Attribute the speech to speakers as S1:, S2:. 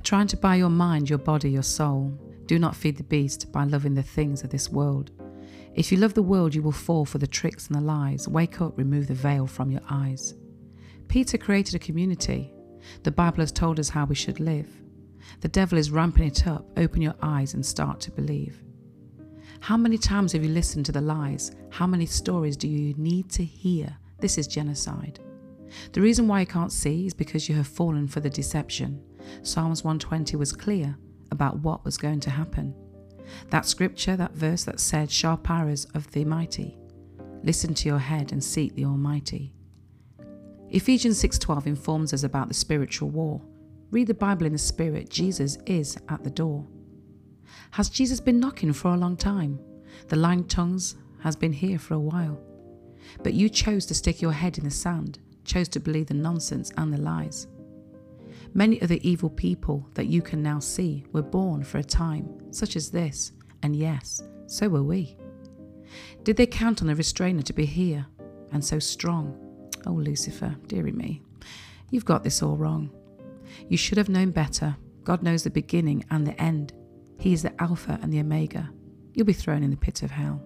S1: They're trying to buy your mind, your body, your soul. Do not feed the beast by loving the things of this world. If you love the world, you will fall for the tricks and the lies. Wake up, remove the veil from your eyes. Peter created a community. The Bible has told us how we should live. The devil is ramping it up. Open your eyes and start to believe. How many times have you listened to the lies? How many stories do you need to hear? This is genocide. The reason why you can't see is because you have fallen for the deception. Psalms 120 was clear about what was going to happen. That scripture, that verse that said, Sharp arrows of the mighty. Listen to your head and seek the Almighty. Ephesians 6:12 informs us about the spiritual war. Read the Bible in the Spirit. Jesus is at the door. Has Jesus been knocking for a long time? The lying tongues has been here for a while. But you chose to stick your head in the sand, chose to believe the nonsense and the lies. Many of the evil people that you can now see were born for a time such as this, and yes, so were we. Did they count on a restrainer to be here and so strong? Oh, Lucifer, dearie me, you've got this all wrong. You should have known better. God knows the beginning and the end. He is the Alpha and the Omega. You'll be thrown in the pit of hell.